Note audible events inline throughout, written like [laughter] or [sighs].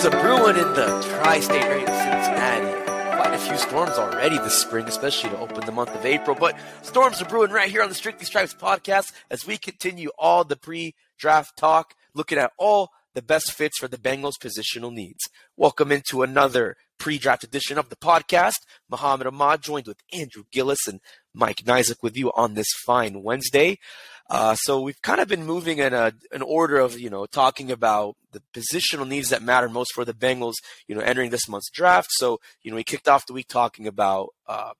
Storms are brewing in the tri-state area of Cincinnati. Quite a few storms already this spring, especially to open the month of April. But storms are brewing right here on the Strictly Stripes podcast as we continue all the pre-draft talk, looking at all the best fits for the Bengals' positional needs. Welcome into another pre-draft edition of the podcast. Mohammad Ahmad joined with Andrew Gillis and Mike Niziolek with you on this fine Wednesday. Uh, so we've kind of been moving in a, an order of, you know, talking about the positional needs that matter most for the Bengals, you know, entering this month's draft. So, you know, we kicked off the week talking about uh,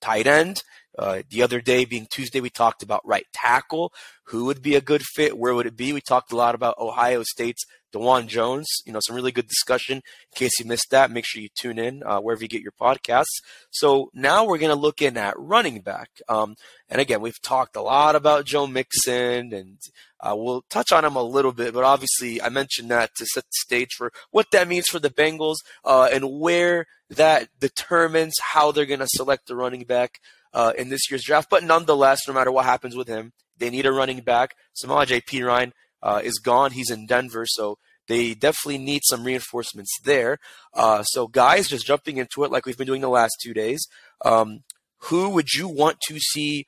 tight end. Uh, the other day, being Tuesday, we talked about right tackle. Who would be a good fit? Where would it be? We talked a lot about Ohio State's Dawand Jones. You know, some really good discussion. In case you missed that, make sure you tune in uh, wherever you get your podcasts. So now we're going to look in at running back. Um, and again, we've talked a lot about Joe Mixon, and uh, we'll touch on him a little bit. But obviously, I mentioned that to set the stage for what that means for the Bengals uh, and where that determines how they're going to select the running back. Uh, in this year's draft, but nonetheless, no matter what happens with him, they need a running back. Samaje Perine uh, is gone. He's in Denver, so they definitely need some reinforcements there. Uh, so, guys, just jumping into it like we've been doing the last two days, um, who would you want to see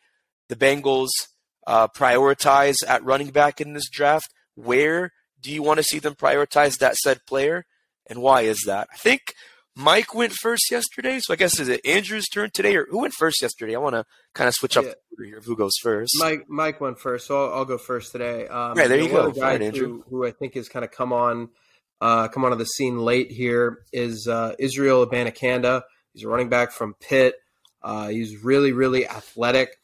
the Bengals uh, prioritize at running back in this draft? Where do you want to see them prioritize that said player, and why is that? I think Mike went first yesterday, so I guess is it Andrew's turn today, or who went first yesterday? I want to kind of switch up yeah. here. Who goes first? Mike. Mike went first, so I'll, I'll go first today. Um, right there, you, go. Guy who, who, I think has kind of come on, uh, come onto the scene late here is uh, Israel Abanikanda. He's a running back from Pitt. Uh, he's really, really athletic.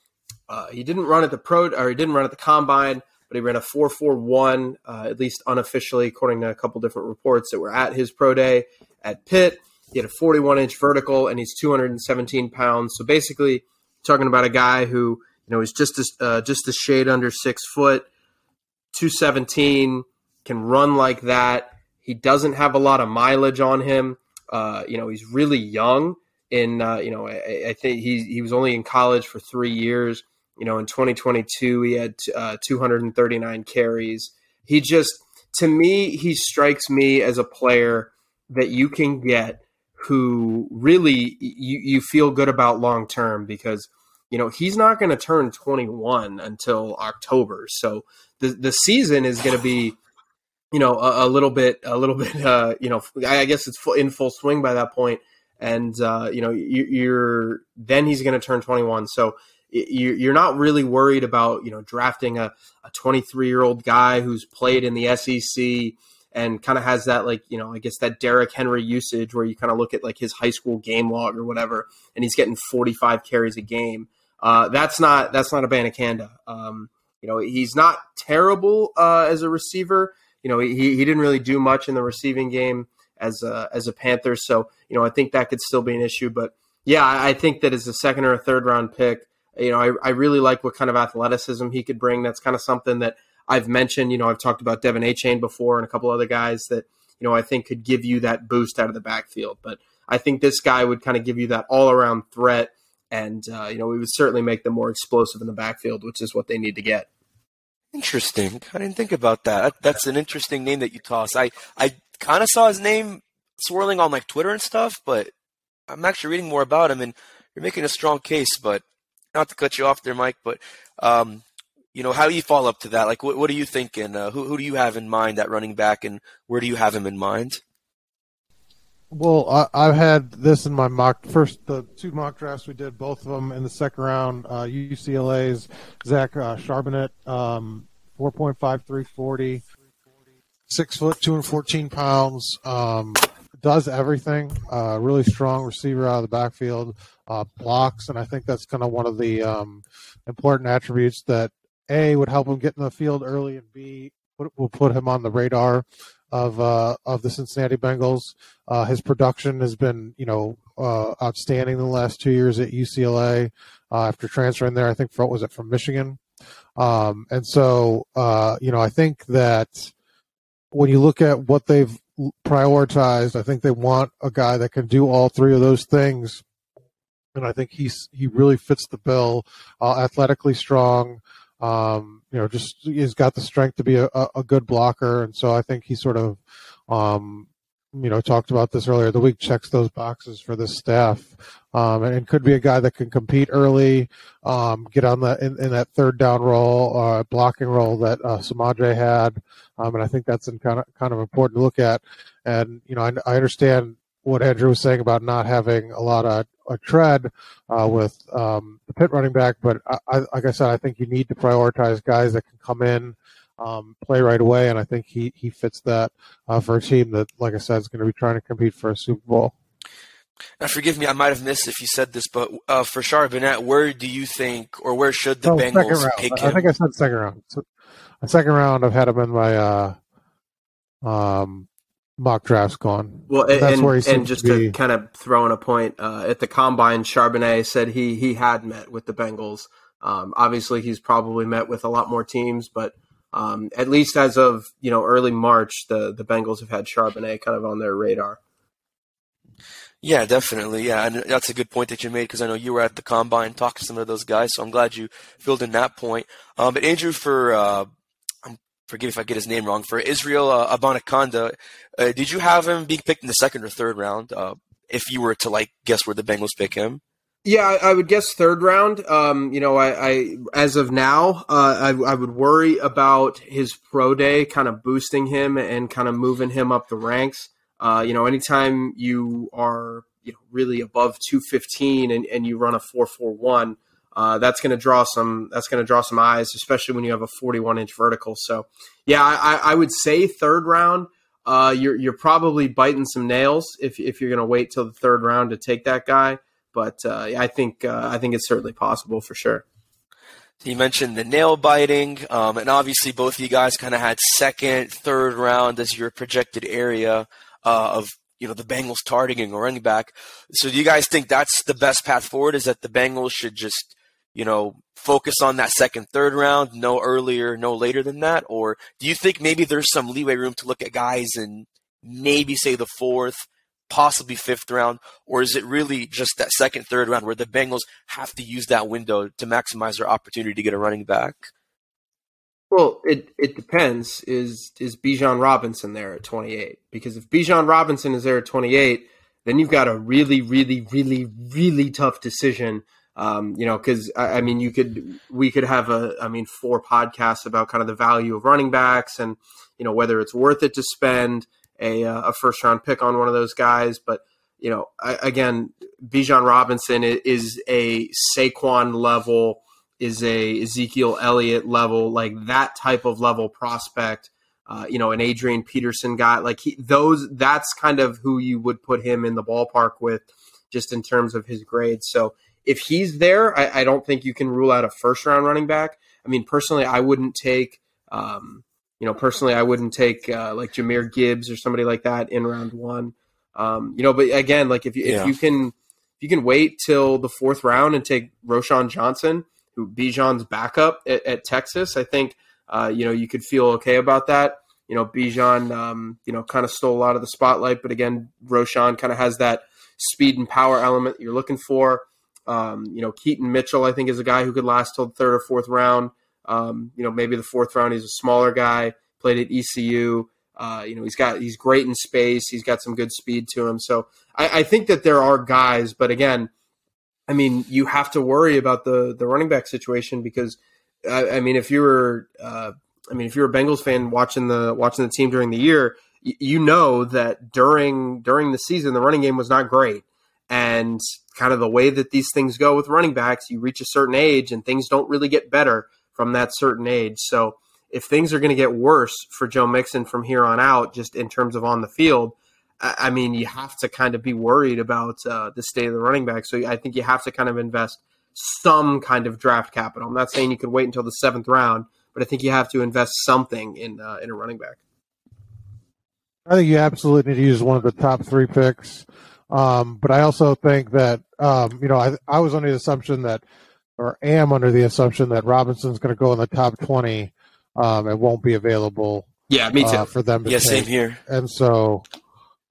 Uh, he didn't run at the pro, or he didn't run at the combine, but he ran a four four one, uh, at least unofficially, according to a couple different reports that were at his pro day at Pitt. He had a 41 inch vertical and he's 217 pounds. So basically, talking about a guy who you know is just a, uh, just a shade under six foot, 217, can run like that. He doesn't have a lot of mileage on him. Uh, you know, he's really young. In uh, you know, I, I, think he he was only in college for three years. You know, in 2022, he had uh, 239 carries. He just, to me, he strikes me as a player that you can get who really you, you feel good about long term because you know he's not going to turn 21 until October. So the the season is going to be you know a, a, little bit a little [laughs] bit uh, you know I guess it's in full swing by that point and uh, you know you, are then he's going to turn 21 so you're not really worried about you know drafting a, a 23 year old guy who's played in the SEC and kind of has that like you know I guess that Derrick Henry usage where you kind of look at like his high school game log or whatever, and he's getting 45 carries a game. Uh, that's not that's not Abanikanda. Um, you know he's not terrible uh, as a receiver. You know he he didn't really do much in the receiving game as a as a Panther, so you know I think that could still be an issue. But yeah, I think that as a second or a third round pick, you know I, I really like what kind of athleticism he could bring. That's kind of something that I've mentioned, you know, I've talked about De'Von Achane before and a couple other guys that, you know, I think could give you that boost out of the backfield. But I think this guy would kind of give you that all around threat. And, uh, you know, we would certainly make them more explosive in the backfield, which is what they need to get. Interesting. I didn't think about that. That's an interesting name that you toss. I, I kind of saw his name swirling on like Twitter and stuff, but I'm actually reading more about him and you're making a strong case, but not to cut you off there, Mike, but um, you know, how do you follow up to that? Like, what, what are you thinking? Uh, who, who do you have in mind that running back, and where do you have him in mind? Well, I, have had this in my mock first the two mock drafts we did, both of them in the second round. Uh, UCLA's Zach uh, Charbonnet, um, four point five three forty, six foot fourteen pounds. Um, does everything. Uh, really strong receiver out of the backfield, uh, blocks, and I think that's kind of one of the um, important attributes that a would help him get in the field early, and b will put him on the radar of uh, of the Cincinnati Bengals. Uh, his production has been, you know, uh, outstanding the last two years at UCLA. Uh, after transferring there, I think for, was it from Michigan, um, and so uh, you know, I think that when you look at what they've prioritized, I think they want a guy that can do all three of those things, and I think he's he really fits the bill. Uh, athletically strong. Um, you know, just he's got the strength to be a, a good blocker, and so I think he sort of, um, you know, talked about this earlier. The week checks those boxes for this staff, um, and, could be a guy that can compete early, um, get on that in, in, that third down role, uh, blocking role that uh, Samaje had, um, and I think that's kind of kind of important to look at. And you know, I, I understand what Andrew was saying about not having a lot of a tread uh, with um, the pit running back, but I, I, like I said, I think you need to prioritize guys that can come in, um, play right away, and I think he he fits that uh, for a team that, like I said, is going to be trying to compete for a Super Bowl. Now, forgive me, I might have missed if you said this, but uh, for Charbonnet, where do you think, or where should the oh, Bengals pick him? I think I said second round. So, second round, I've had him in my uh, um, mock drafts gone. Well, and, that's where he and just to, to, kind of throw in a point uh, at the combine, Charbonnet said he he had met with the Bengals. Um, obviously, he's probably met with a lot more teams, but um, at least as of you know early March, the the Bengals have had Charbonnet kind of on their radar. Yeah, definitely. Yeah, and that's a good point that you made because I know you were at the combine talking to some of those guys, so I'm glad you filled in that point. Um, but Andrew, for uh, forgive if I get his name wrong, for Israel uh, Abanikanda. Uh, did you have him being picked in the second or third round? Uh, if you were to like guess where the Bengals pick him. Yeah, I, I would guess third round. Um, you know, I, I, as of now, uh, I, I would worry about his pro day kind of boosting him and kind of moving him up the ranks. Uh, you know, anytime you are you know really above 215 and, and you run a 441 uh, that's going to draw some that's going to draw some eyes, especially when you have a 41 inch vertical. So, yeah, I, I would say third round. Uh, you're you're probably biting some nails if if you're going to wait till the third round to take that guy. But uh, I think uh, I think it's certainly possible for sure. You mentioned the nail biting, um, and obviously both of you guys kind of had second, third round as your projected area uh, of you know the Bengals targeting a running back. So do you guys think that's the best path forward? Is that the Bengals should just you know, focus on that second, third round, no earlier, no later than that? Or do you think maybe there's some leeway room to look at guys in maybe say the fourth, possibly fifth round? Or is it really just that second, third round where the Bengals have to use that window to maximize their opportunity to get a running back? Well, it, it depends. Is is Bijan Robinson there at 28? Because if Bijan Robinson is there at 28, then you've got a really, really, really, really tough decision um, you know, because I, I, mean, you could we could have a I mean four podcasts about kind of the value of running backs and you know whether it's worth it to spend a uh, a first round pick on one of those guys, but you know, I, again, Bijan Robinson is a Saquon level, is a Ezekiel Elliott level, like that type of level prospect. Uh, you know, an Adrian Peterson guy, like he, those. That's kind of who you would put him in the ballpark with, just in terms of his grades. So if he's there, I, I, don't think you can rule out a first round running back. I mean, personally, I wouldn't take, um, you know, personally, I wouldn't take uh, like Jahmyr Gibbs or somebody like that in round one. Um, you know, but again, like if you, yeah. if you can if you can wait till the fourth round and take Roschon Johnson, who Bijan's backup at, at Texas, I think uh, you know you could feel okay about that. You know, Bijan, um, you know, kind of stole a lot of the spotlight, but again, Roschon kind of has that speed and power element you're looking for. Um, you know, Keaton Mitchell, I think, is a guy who could last till the third or fourth round. Um, you know, maybe the fourth round, he's a smaller guy, played at ECU. Uh, you know, he's got he's great in space. He's got some good speed to him. So I, I, think that there are guys, but again, I mean, you have to worry about the the running back situation because I, I mean, if you were, uh, I mean, if you're a Bengals fan watching the watching the team during the year, y- you know that during during the season, the running game was not great, and kind of the way that these things go with running backs, you reach a certain age and things don't really get better from that certain age. So if things are going to get worse for Joe Mixon from here on out, just in terms of on the field, I mean, you have to kind of be worried about uh, the state of the running back. So I think you have to kind of invest some kind of draft capital. I'm not saying you could wait until the seventh round, but I think you have to invest something in uh, in a running back. I think you absolutely need to use one of the top three picks. Um, but I also think that um, you know I, I was under the assumption that, or am under the assumption that Robinson's going to go in the top twenty. Um, it won't be available. Yeah, me too. Uh, for them to Yeah, take. same here. and so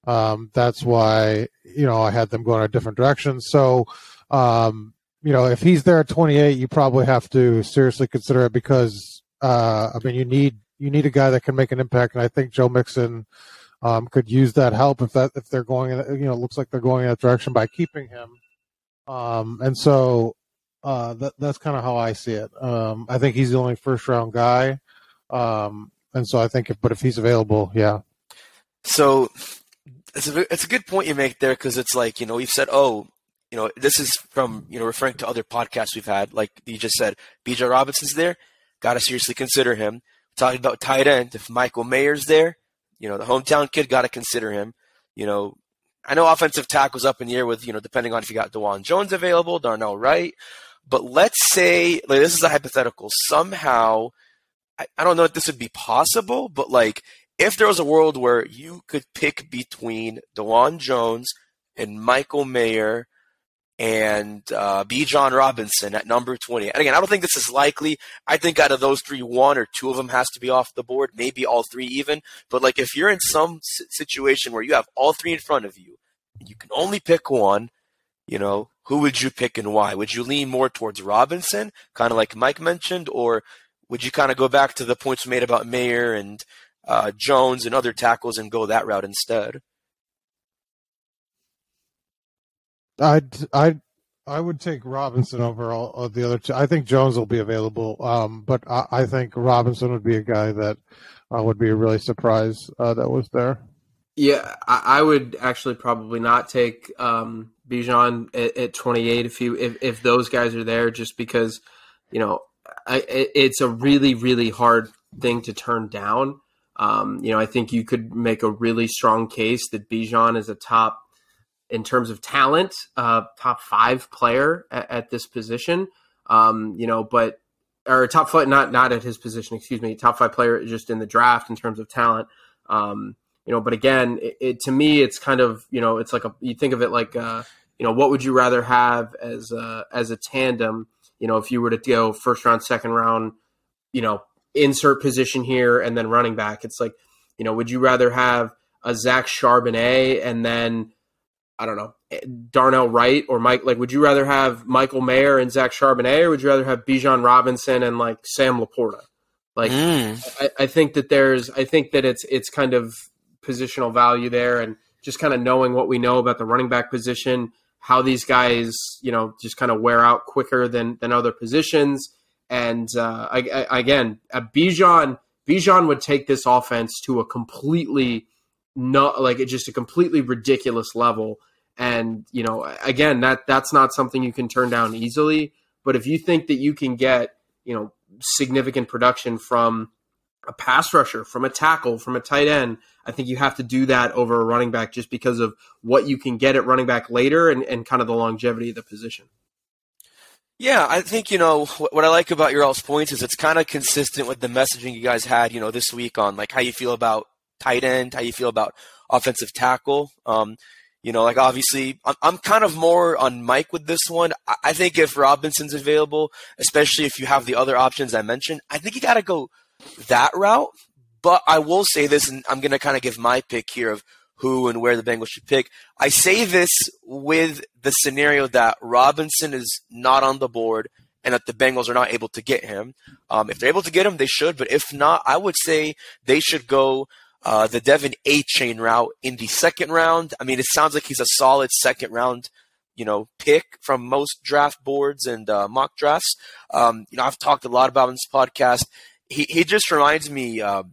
um, that's why you know I had them going a different direction. So um, you know, if he's there at 28, you probably have to seriously consider it because uh, I mean, you need you need a guy that can make an impact, and I think Joe Mixon um, could use that help if that if they're going, in- you know, looks like they're going in that direction by keeping him. Um, and so uh, that that's kind of how I see it. Um, I think he's the only first round guy. Um, and so I think if, but if he's available, yeah, So it's a it's a good point you make there because it's like you know we've said oh you know this is from you know referring to other podcasts we've had like you just said Bijan Robinson's there, got to seriously consider him. Talking about tight end, if Michael Mayer's there, you know the hometown kid got to consider him. You know I know offensive tackles up in the air with you know depending on if you got Dawand Jones available, Darnell Wright, but let's say like this is a hypothetical somehow. I, I don't know if this would be possible, but like if there was a world where you could pick between Dawand Jones and Michael Mayer and uh, Bijan Robinson at number 20. And again, I don't think this is likely. I think out of those three, one or two of them has to be off the board, maybe all three even. But like if you're in some situation where you have all three in front of you, and you can only pick one, you know, who would you pick and why? Would you lean more towards Robinson, kind of like Mike mentioned, or would you kind of go back to the points made about Mayer and uh, Jones and other tackles and go that route instead? I'd I I would take Robinson over all of the other two. I think Jones will be available, um, but I, I think Robinson would be a guy that uh, would be a really surprise uh, that was there. Yeah, I, I would actually probably not take um, Bijan at, at 28 if you if, if those guys are there, just because you know I, it's a really really hard thing to turn down. Um, you know, I think you could make a really strong case that Bijan is a top in terms of talent, uh, top five player at, at this position. Um, you know, but or top five, not not at his position, excuse me, top five player just in the draft in terms of talent. Um, you know, but again, it, it, to me, it's kind of you know, it's like a you think of it like uh, you know, what would you rather have as a, as a tandem? You know, if you were to go first round, second round, you know, insert position here and then running back. It's like, you know, would you rather have a Zach Charbonnet and then I don't know Darnell Wright or Mike? Like, would you rather have Michael Mayer and Zach Charbonnet, or would you rather have Bijan Robinson and like Sam Laporta? Like, Mm. I, I think that there's, I think that it's it's kind of positional value there, and just kind of knowing what we know about the running back position, how these guys, you know, just kind of wear out quicker than than other positions, and uh, I, I, again, Bijan Bijan would take this offense to a completely not like it's just a completely ridiculous level. And you know, again, that that's not something you can turn down easily. But if you think that you can get you know significant production from a pass rusher, from a tackle, from a tight end, I think you have to do that over a running back just because of what you can get at running back later and, and kind of the longevity of the position. Yeah, I think you know what, I like about your all's points is it's kind of consistent with the messaging you guys had, you know, this week on like how you feel about tight end, how you feel about offensive tackle. Um, you know, like obviously, I'm, I'm kind of more on Mike with this one. I, I think if Robinson's available, especially if you have the other options I mentioned, I think you got to go that route. But I will say this, and I'm going to kind of give my pick here of who and where the Bengals should pick. I say this with the scenario that Robinson is not on the board and that the Bengals are not able to get him. Um, if they're able to get him, they should. But if not, I would say they should go uh, the Devin A chain route in the second round. I mean, it sounds like he's a solid second round you know, pick from most draft boards and uh, mock drafts. Um, you know, I've talked a lot about him in this podcast. He he just reminds me. Uh,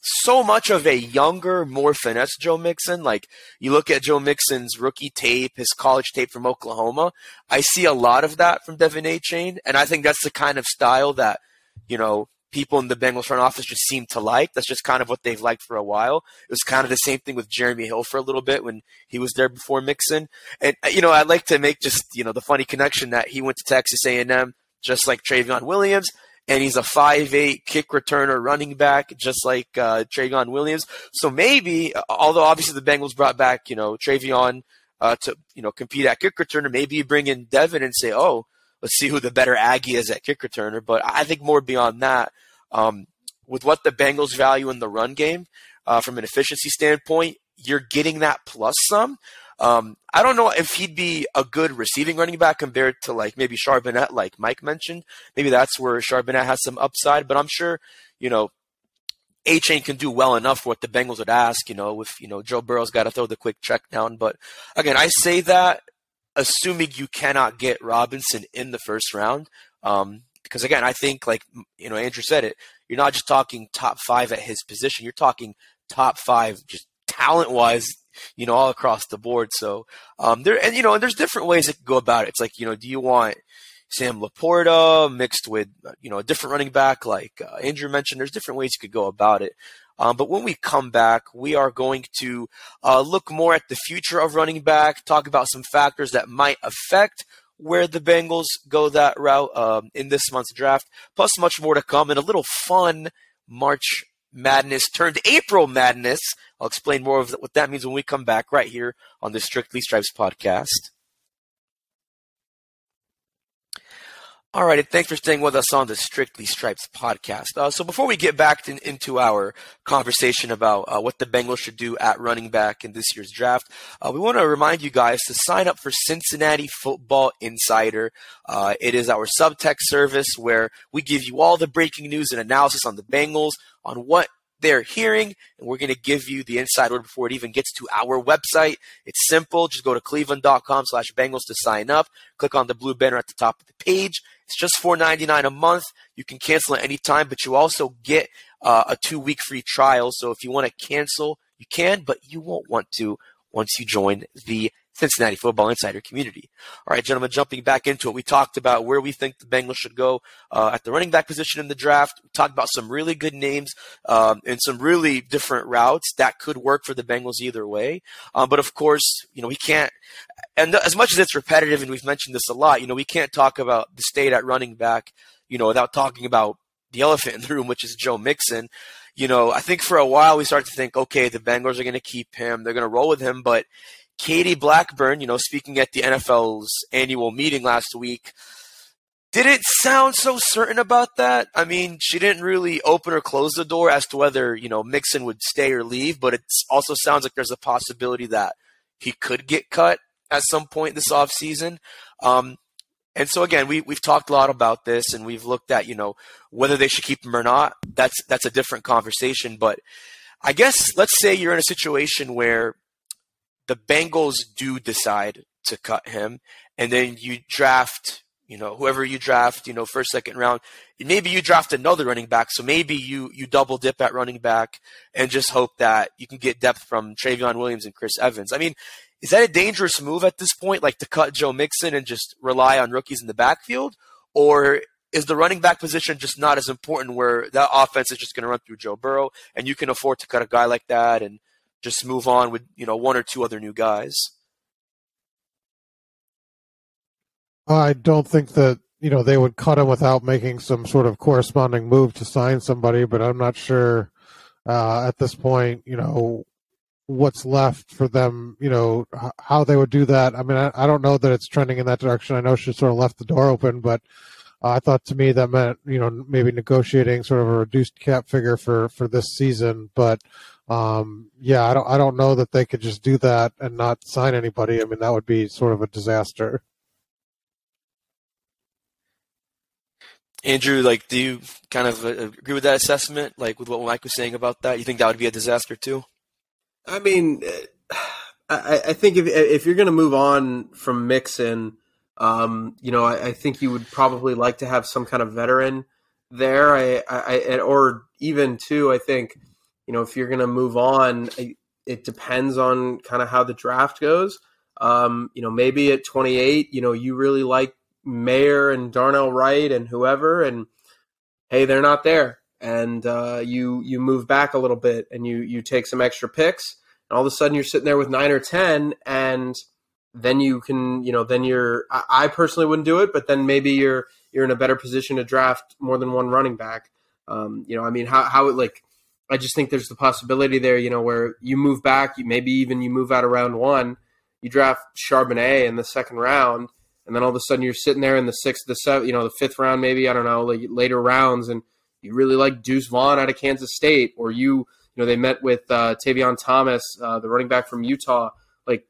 so much of a younger, more finesse Joe Mixon. Like you look at Joe Mixon's rookie tape, his college tape from Oklahoma. I see a lot of that from De'Von Achane, and I think that's the kind of style that you know people in the Bengals front office just seem to like. That's just kind of what they've liked for a while. It was kind of the same thing with Jeremy Hill for a little bit when he was there before Mixon. And you know, I'd like to make just you know the funny connection that he went to Texas A&M just like Trayveon Williams. And he's a five-eight kick returner running back, just like uh, Trayveon Williams. So maybe, although obviously the Bengals brought back, you know, Trayveon uh, to, you know, compete at kick returner, maybe you bring in De'Von and say, oh, let's see who the better Aggie is at kick returner. But I think more beyond that, um, with what the Bengals value in the run game uh, from an efficiency standpoint, you're getting that plus some. Um, I don't know if he'd be a good receiving running back compared to like maybe Charbonnet, like Mike mentioned. Maybe that's where Charbonnet has some upside, but I'm sure, you know, Achane can do well enough for what the Bengals would ask, you know, if, you know, Joe Burrow's got to throw the quick check down. But again, I say that assuming you cannot get Robinson in the first round. Um, because again, I think like you know Andrew said it, you're not just talking top five at his position, you're talking top five just talent wise, you know, all across the board. So um, there and you know, and there's different ways to go about it. It's like you know, do you want Sam LaPorta mixed with you know a different running back like uh, Andrew mentioned? There's different ways you could go about it. Um, but when we come back, we are going to uh, look more at the future of running back, talk about some factors that might affect where the Bengals go that route um, in this month's draft, plus much more to come, and a little fun March Madness turned April Madness. I'll explain more of what that means when we come back right here on the Strictly Stripes podcast. All right, thanks for staying with us on the Strictly Stripes podcast. Uh, so before we get back to, into our conversation about uh, what the Bengals should do at running back in this year's draft, uh, we want to remind you guys to sign up for Cincinnati Football Insider. Uh, it is our subtext service where we give you all the breaking news and analysis on the Bengals, on what they're hearing, and we're going to give you the inside word before it even gets to our website. It's simple. Just go to cleveland.com slash Bengals to sign up. Click on the blue banner at the top of the page. It's just $4.99 a month. You can cancel at any time, but you also get uh, a two-week free trial. So if you want to cancel, you can, but you won't want to once you join the Cincinnati Football Insider community. All right, gentlemen, jumping back into it, we talked about where we think the Bengals should go uh, at the running back position in the draft. We talked about some really good names um, and some really different routes that could work for the Bengals either way. Um, but of course, you know, we can't, and as much as it's repetitive, and we've mentioned this a lot, you know, we can't talk about the state at running back, you know, without talking about the elephant in the room, which is Joe Mixon. You know, I think for a while we started to think, okay, the Bengals are going to keep him, they're going to roll with him, but Katie Blackburn, you know, speaking at the NFL's annual meeting last week, didn't sound so certain about that. I mean, she didn't really open or close the door as to whether, you know, Mixon would stay or leave, but it also sounds like there's a possibility that he could get cut at some point this offseason. Um, and so again, we we've talked a lot about this and we've looked at, you know, whether they should keep him or not. That's that's a different conversation. But I guess let's say you're in a situation where the Bengals do decide to cut him, and then you draft, you know, whoever you draft, you know, first, second round, maybe you draft another running back. So maybe you you double dip at running back and just hope that you can get depth from Trayveon Williams and Chris Evans. I mean, is that a dangerous move at this point, like to cut Joe Mixon and just rely on rookies in the backfield, or is the running back position just not as important where that offense is just going to run through Joe Burrow and you can afford to cut a guy like that and just move on with you know one or two other new guys. I don't think that you know they would cut him without making some sort of corresponding move to sign somebody, but I'm not sure uh, at this point. You know what's left for them. You know how they would do that. I mean, I, I don't know that it's trending in that direction. I know she sort of left the door open, but uh, I thought to me that meant you know maybe negotiating sort of a reduced cap figure for for this season, but um, yeah, I don't I don't know that they could just do that and not sign anybody. I mean, that would be sort of a disaster. Andrew, like, do you kind of uh, agree with that assessment? Like, with what Mike was saying about that, you think that would be a disaster too? I mean, I, I think if if you're going to move on from Mixon, um, you know, I, I, think you would probably like to have some kind of veteran there. I, I or even too, I think, you know, if you're going to move on, it depends on kind of how the draft goes. Um, you know, maybe at 28, you know, you really like Mayer and Darnell Wright and whoever, and hey, they're not there, and uh, you you move back a little bit and you you take some extra picks, and all of a sudden you're sitting there with nine or ten, and then you can you know then you're I, I personally wouldn't do it, but then maybe you're you're in a better position to draft more than one running back. Um, you know, I mean, how how it like I just think there's the possibility there, you know, where you move back, you maybe even you move out of round one, you draft Charbonnet in the second round, and then all of a sudden you're sitting there in the sixth, the seventh, you know, the fifth round, maybe I don't know, like later rounds, and you really like Deuce Vaughn out of Kansas State, or you, you know, they met with uh, Tavion Thomas, uh, the running back from Utah, like,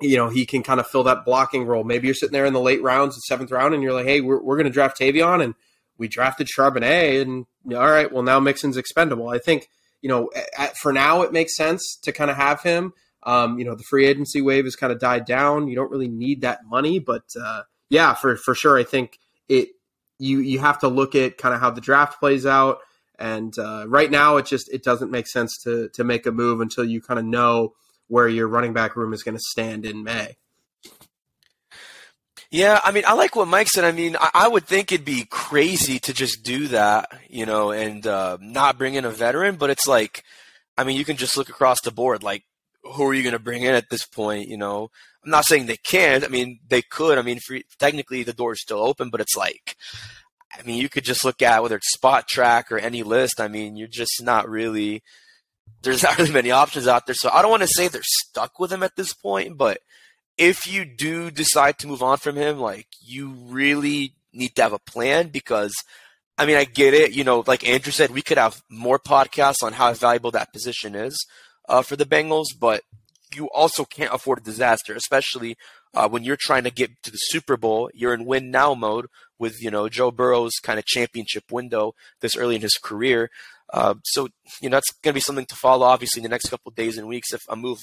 you know, he can kind of fill that blocking role. Maybe you're sitting there in the late rounds, the seventh round, and you're like, hey, we're, we're going to draft Tavion, and we drafted Charbonnet, and all right, well now Mixon's expendable. I think you know at, for now it makes sense to kind of have him. Um, you know the free agency wave has kind of died down. You don't really need that money, but uh, yeah, for for sure, I think it. You you have to look at kind of how the draft plays out, and uh, right now it just it doesn't make sense to to make a move until you kind of know where your running back room is going to stand in May. Yeah, I mean, I like what Mike said. I mean, I, I would think it'd be crazy to just do that, you know, and uh, not bring in a veteran. But it's like, I mean, you can just look across the board. Like, who are you going to bring in at this point? You know, I'm not saying they can't. I mean, they could. I mean, technically the door is still open, but it's like, I mean, you could just look at whether it's Spotrac or any list. I mean, you're just not really. There's not really many options out there, so I don't want to say they're stuck with him at this point, but if you do decide to move on from him, like you really need to have a plan because I mean, I get it. You know, like Andrew said, we could have more podcasts on how valuable that position is uh, for the Bengals, but you also can't afford a disaster, especially uh, when you're trying to get to the Super Bowl. You're in win now mode with you know Joe Burrow's kind of championship window this early in his career. Uh, so you know that's going to be something to follow, obviously, in the next couple days and weeks if a move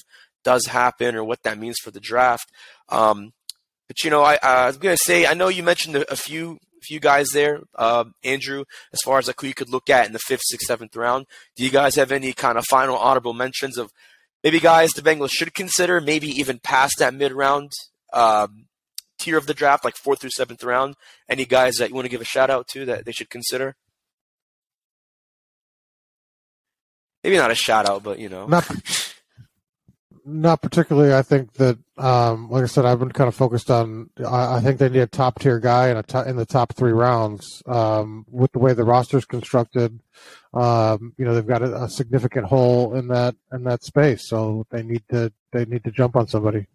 does happen or what that means for the draft. Um, but you know, I, I was gonna say, I know you mentioned a, few few guys there, uh, Andrew, as far as like who you could look at in the fifth, sixth, seventh round. Do you guys have any kind of final honorable mentions of maybe guys the Bengals should consider, maybe even past that mid round um, tier of the draft, like fourth through seventh round? Any guys that you want to give a shout out to that they should consider? Maybe not a shout out, but you know. Not particularly. I think that, um, like I said, I've been kind of focused on. I, I think they need a top tier guy in a to, in the top three rounds. Um, with the way the roster is constructed, um, you know, they've got a, a, significant hole in that in that space, so they need to they need to jump on somebody.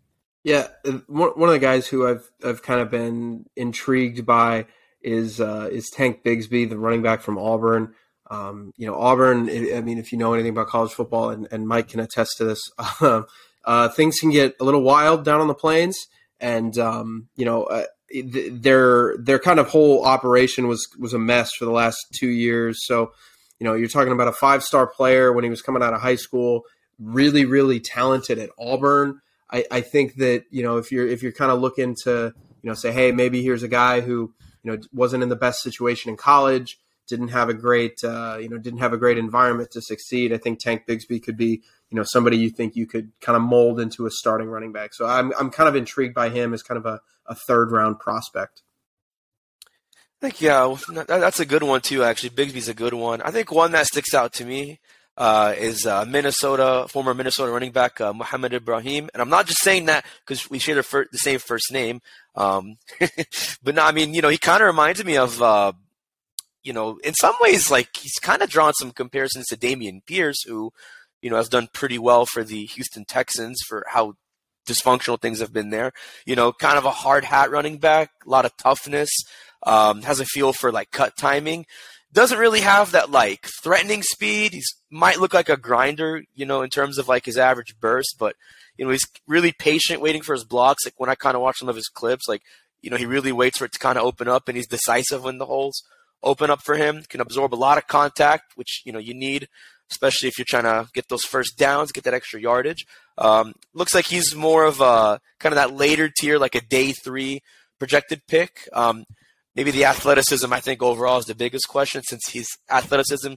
Yeah, one of the guys who I've I've kind of been intrigued by is uh, is Tank Bigsby, the running back from Auburn. Um, you know, Auburn, I mean, if you know anything about college football, and, and Mike can attest to this, [laughs] uh, things can get a little wild down on the plains. And, um, you know, uh, their their kind of whole operation was was a mess for the last two years. So, you know, you're talking about a five star player when he was coming out of high school, really, really talented at Auburn. I, I think that you know if you're if you're kind of looking to you know say, hey, maybe here's a guy who you know wasn't in the best situation in college didn't have a great uh, you know didn't have a great environment to succeed. I think Tank Bigsby could be you know somebody you think you could kind of mold into a starting running back. So I'm I'm kind of intrigued by him as kind of a, a third round prospect. I think yeah, that's a good one too. Actually, Bigsby's a good one. I think one that sticks out to me uh, is uh, Minnesota former Minnesota running back uh, Mohamed Ibrahim, and I'm not just saying that because we share the, fir- the, same first name. Um, [laughs] but no, I mean you know he kind of reminds me of uh, you know, in some ways, like he's kind of drawn some comparisons to Dameon Pierce, who, you know, has done pretty well for the Houston Texans for how dysfunctional things have been there. You know, kind of a hard hat running back, a lot of toughness, um, has a feel for like cut timing. Doesn't really have that like threatening speed. He's might look like a grinder, you know, in terms of like his average burst, but you know, he's really patient waiting for his blocks. Like when I kind of watch some of his clips, like, you know, he really waits for it to kind of open up and he's decisive in the holes open up for him, can absorb a lot of contact, which you know you need especially if you're trying to get those first downs, get that extra yardage. Um, looks like he's more of a kind of that later tier, like a day three projected pick. Um, maybe the athleticism, I think, overall is the biggest question since his athleticism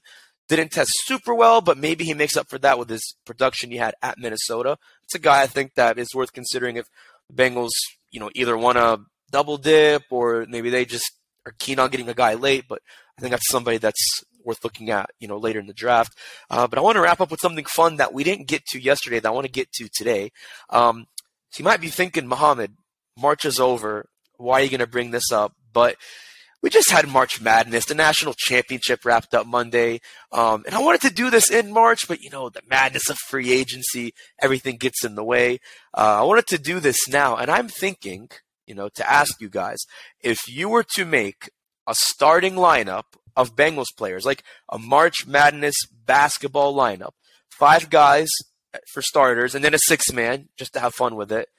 didn't test super well, but maybe he makes up for that with his production he had at Minnesota. It's a guy I think that is worth considering if the Bengals, you know, either want to double dip or maybe they just are keen on getting a guy late. But I think that's somebody that's worth looking at, you know, later in the draft. Uh, but I want to wrap up with something fun that we didn't get to yesterday that I want to get to today. Um, so you might be thinking, Mohammad, March is over. Why are you going to bring this up? But we just had March Madness. The national championship wrapped up Monday. Um, and I wanted to do this in March, but you know, the madness of free agency, everything gets in the way. Uh, I wanted to do this now. And I'm thinking, you know, to ask you guys, if you were to make a starting lineup of Bengals players, like a March Madness basketball lineup, five guys for starters, and then a six man just to have fun with it.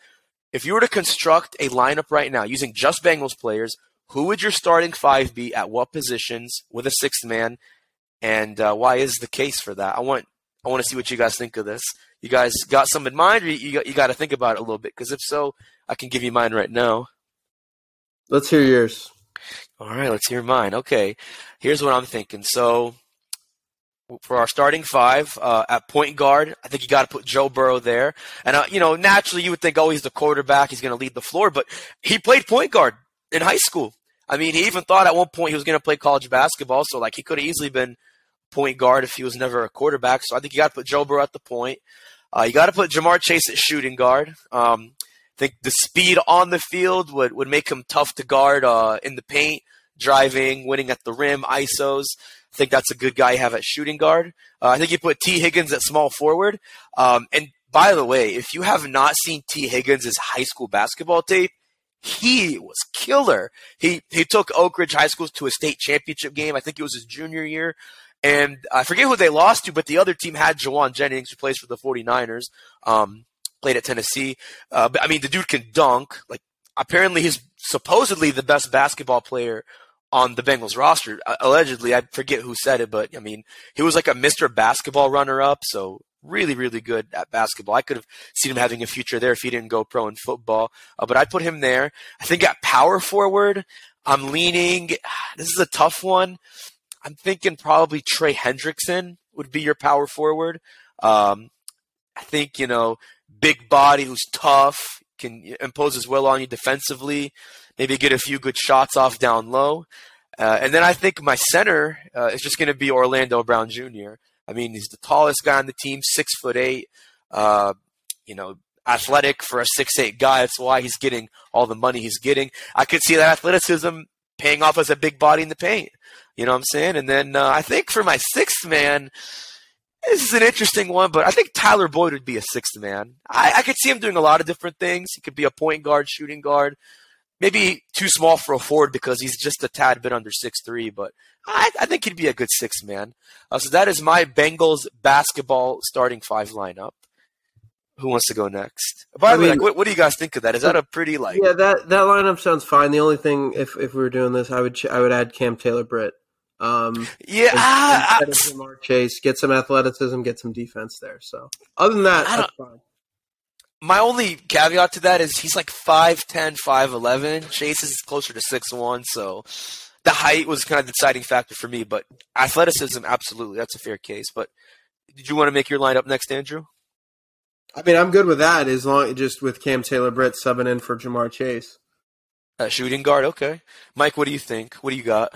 If you were to construct a lineup right now using just Bengals players, who would your starting five be at what positions with a sixth man, and uh, why is the case for that? I want I want to see what you guys think of this. You guys got some in mind, or you got, you got to think about it a little bit? Because if so, I can give you mine right now. Let's hear yours. All right, let's hear mine. Okay, here's what I'm thinking. So for our starting five uh, at point guard, I think you got to put Joe Burrow there. And uh, you know, naturally, you would think, oh, he's the quarterback, he's going to lead the floor, but he played point guard in high school. I mean, he even thought at one point he was going to play college basketball, so like he could have easily been point guard if he was never a quarterback. So I think you got to put Joe Burrow at the point. Uh, you got to put Ja'Marr Chase at shooting guard. Um, I think the speed on the field would, would make him tough to guard uh, in the paint, driving, winning at the rim, ISOs. I think that's a good guy you have at shooting guard. Uh, I think you put Tee Higgins at small forward. Um, and by the way, if you have not seen Tee Higgins' high school basketball tape, he was killer. He he took Oak Ridge High School to a state championship game. I think it was his junior year. And I forget who they lost to, but the other team had Jauan Jennings, who plays for the 49ers, um, played at Tennessee. Uh, but I mean, the dude can dunk. Like, apparently, he's supposedly the best basketball player on the Bengals roster. Uh, allegedly, I forget who said it, but I mean, he was like a Mr. Basketball runner up. So really, really good at basketball. I could have seen him having a future there if he didn't go pro in football. Uh, but I put him there. I think at power forward, I'm leaning. [sighs] This is a tough one. I'm thinking probably Trey Hendrickson would be your power forward. Um, I think you know, big body who's tough, can impose his will on you defensively, maybe get a few good shots off down low. Uh, and then I think my center uh, is just going to be Orlando Brown Jr. I mean, he's the tallest guy on the team, six foot eight. Uh, you know, athletic for a six eight guy. That's why he's getting all the money he's getting. I could see that athleticism paying off as a big body in the paint. You know what I'm saying? And then uh, I think for my sixth man, this is an interesting one, but I think Tyler Boyd would be a sixth man. I, I could see him doing a lot of different things. He could be a point guard, shooting guard, maybe too small for a forward because he's just a tad bit under six three. But I, I think he'd be a good sixth man. Uh, so that is my Bengals basketball starting five lineup. Who wants to go next? By the way, like, what, what, do you guys think of that? Is that a pretty like? Yeah, that that lineup sounds fine. The only thing, if if we were doing this, I would ch- I would add Cam Taylor Britt. Um, yeah, ah, instead Chase, get some athleticism, get some defense there. So other than that, that's fine. My only caveat to that is he's like 5'10", 5'11". Chase is closer to six one, so the height was kind of the deciding factor for me. But athleticism, absolutely, that's a fair case. But did you want to make your lineup next, Andrew? I mean, I'm good with that as long just with Cam Taylor Britt subbing in for Ja'Marr Chase. Uh, shooting guard, okay. Mike, what do you think? What do you got?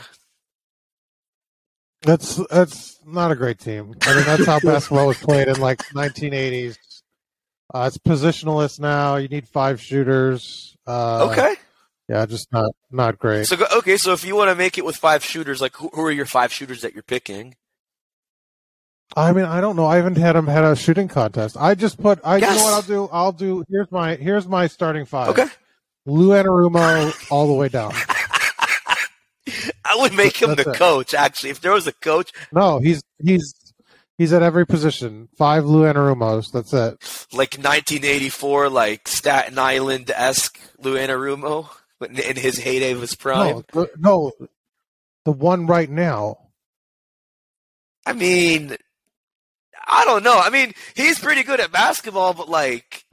That's that's not a great team. I mean, that's how [laughs] basketball was played in like 1980s. Uh, it's positionalist now. You need five shooters. Uh, okay. Yeah, just not not great. So okay, so if you want to make it with five shooters, like who, who are your five shooters that you're picking? I mean, I don't know. I haven't had him had a shooting contest. I just put. I yes. you know what I'll do. I'll do. Here's my here's my starting five. Okay. Lou Anarumo all the way down. [laughs] I would make him That's the it. coach. Actually, if there was a coach, no, he's he's he's at every position. Five Lou Anarumos. That's it. Like 1984, like Staten Island esque Lou Anarumo in his heyday of his prime. No, the, no, the one right now. I mean, I don't know. I mean, he's pretty good at basketball, but like,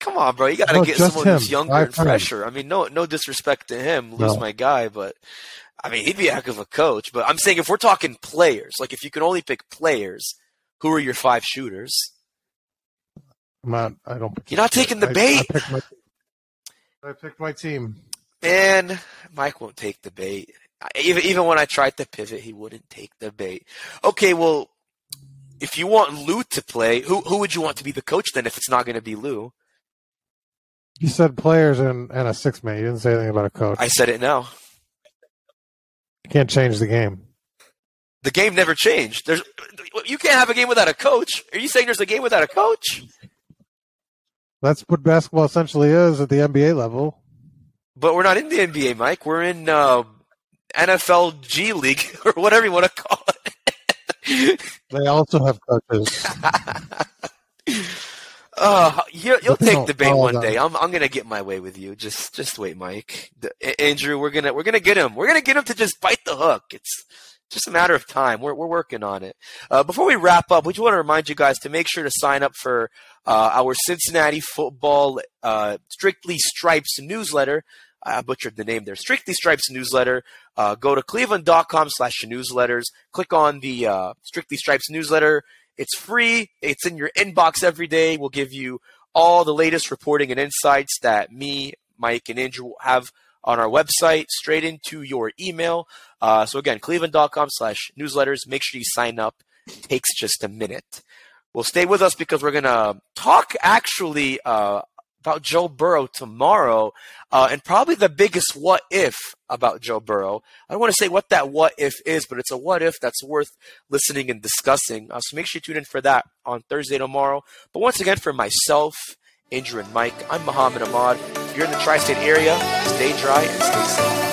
come on, bro, you got to No, get someone who's him. younger I and fresher. I mean, no, no disrespect to him, lose No. my guy, but I mean, he'd be a heck of a coach. But I'm saying if we're talking players, like if you can only pick players, who are your five shooters? I'm not, I don't. You're not taking the I- bait? I picked my, I picked my team. And Mike won't take the bait. Even even when I tried to pivot, he wouldn't take the bait. Okay, well, if you want Lou to play, who who would you want to be the coach then? If it's not going to be Lou, You said players and, and a six man. You didn't say anything about a coach. I said it now. Can't change the game. The game never changed. There's you can't have a game without a coach. Are you saying there's a game without a coach? That's what basketball essentially is at the NBA level. But we're not in the NBA, Mike. We're in uh, NFL G League [laughs] or whatever you want to call it. They also have coaches. [laughs] Uh, you, you'll But take the bait one day. I'm I'm gonna get my way with you. Just just wait, Mike. The, Andrew, we're gonna we're gonna get him. We're gonna get him to just bite the hook. It's just a matter of time. We're we're working on it. Uh, before we wrap up, we just want to remind you guys to make sure to sign up for uh, our Cincinnati football uh, Strictly Stripes newsletter. I butchered the name there. Strictly Stripes newsletter. Uh, go to cleveland.com slash newsletters. Click on the uh, Strictly Stripes newsletter. It's free. It's in your inbox every day. We'll give you all the latest reporting and insights that me, Mike, and Andrew have on our website straight into your email. Uh, so again, cleveland.com slash newsletters. Make sure you sign up. It takes just a minute. Well, stay with us because we're going to talk actually uh, about Joe Burrow tomorrow uh, and probably the biggest what if about Joe Burrow. I don't want to say what that what if is, but it's a what if that's worth listening and discussing. Uh, so make sure you tune in for that on Thursday tomorrow. But once again, for myself, Andrew, and Mike, I'm Mohammad Ahmad. If you're in the tri state area, stay dry and stay safe.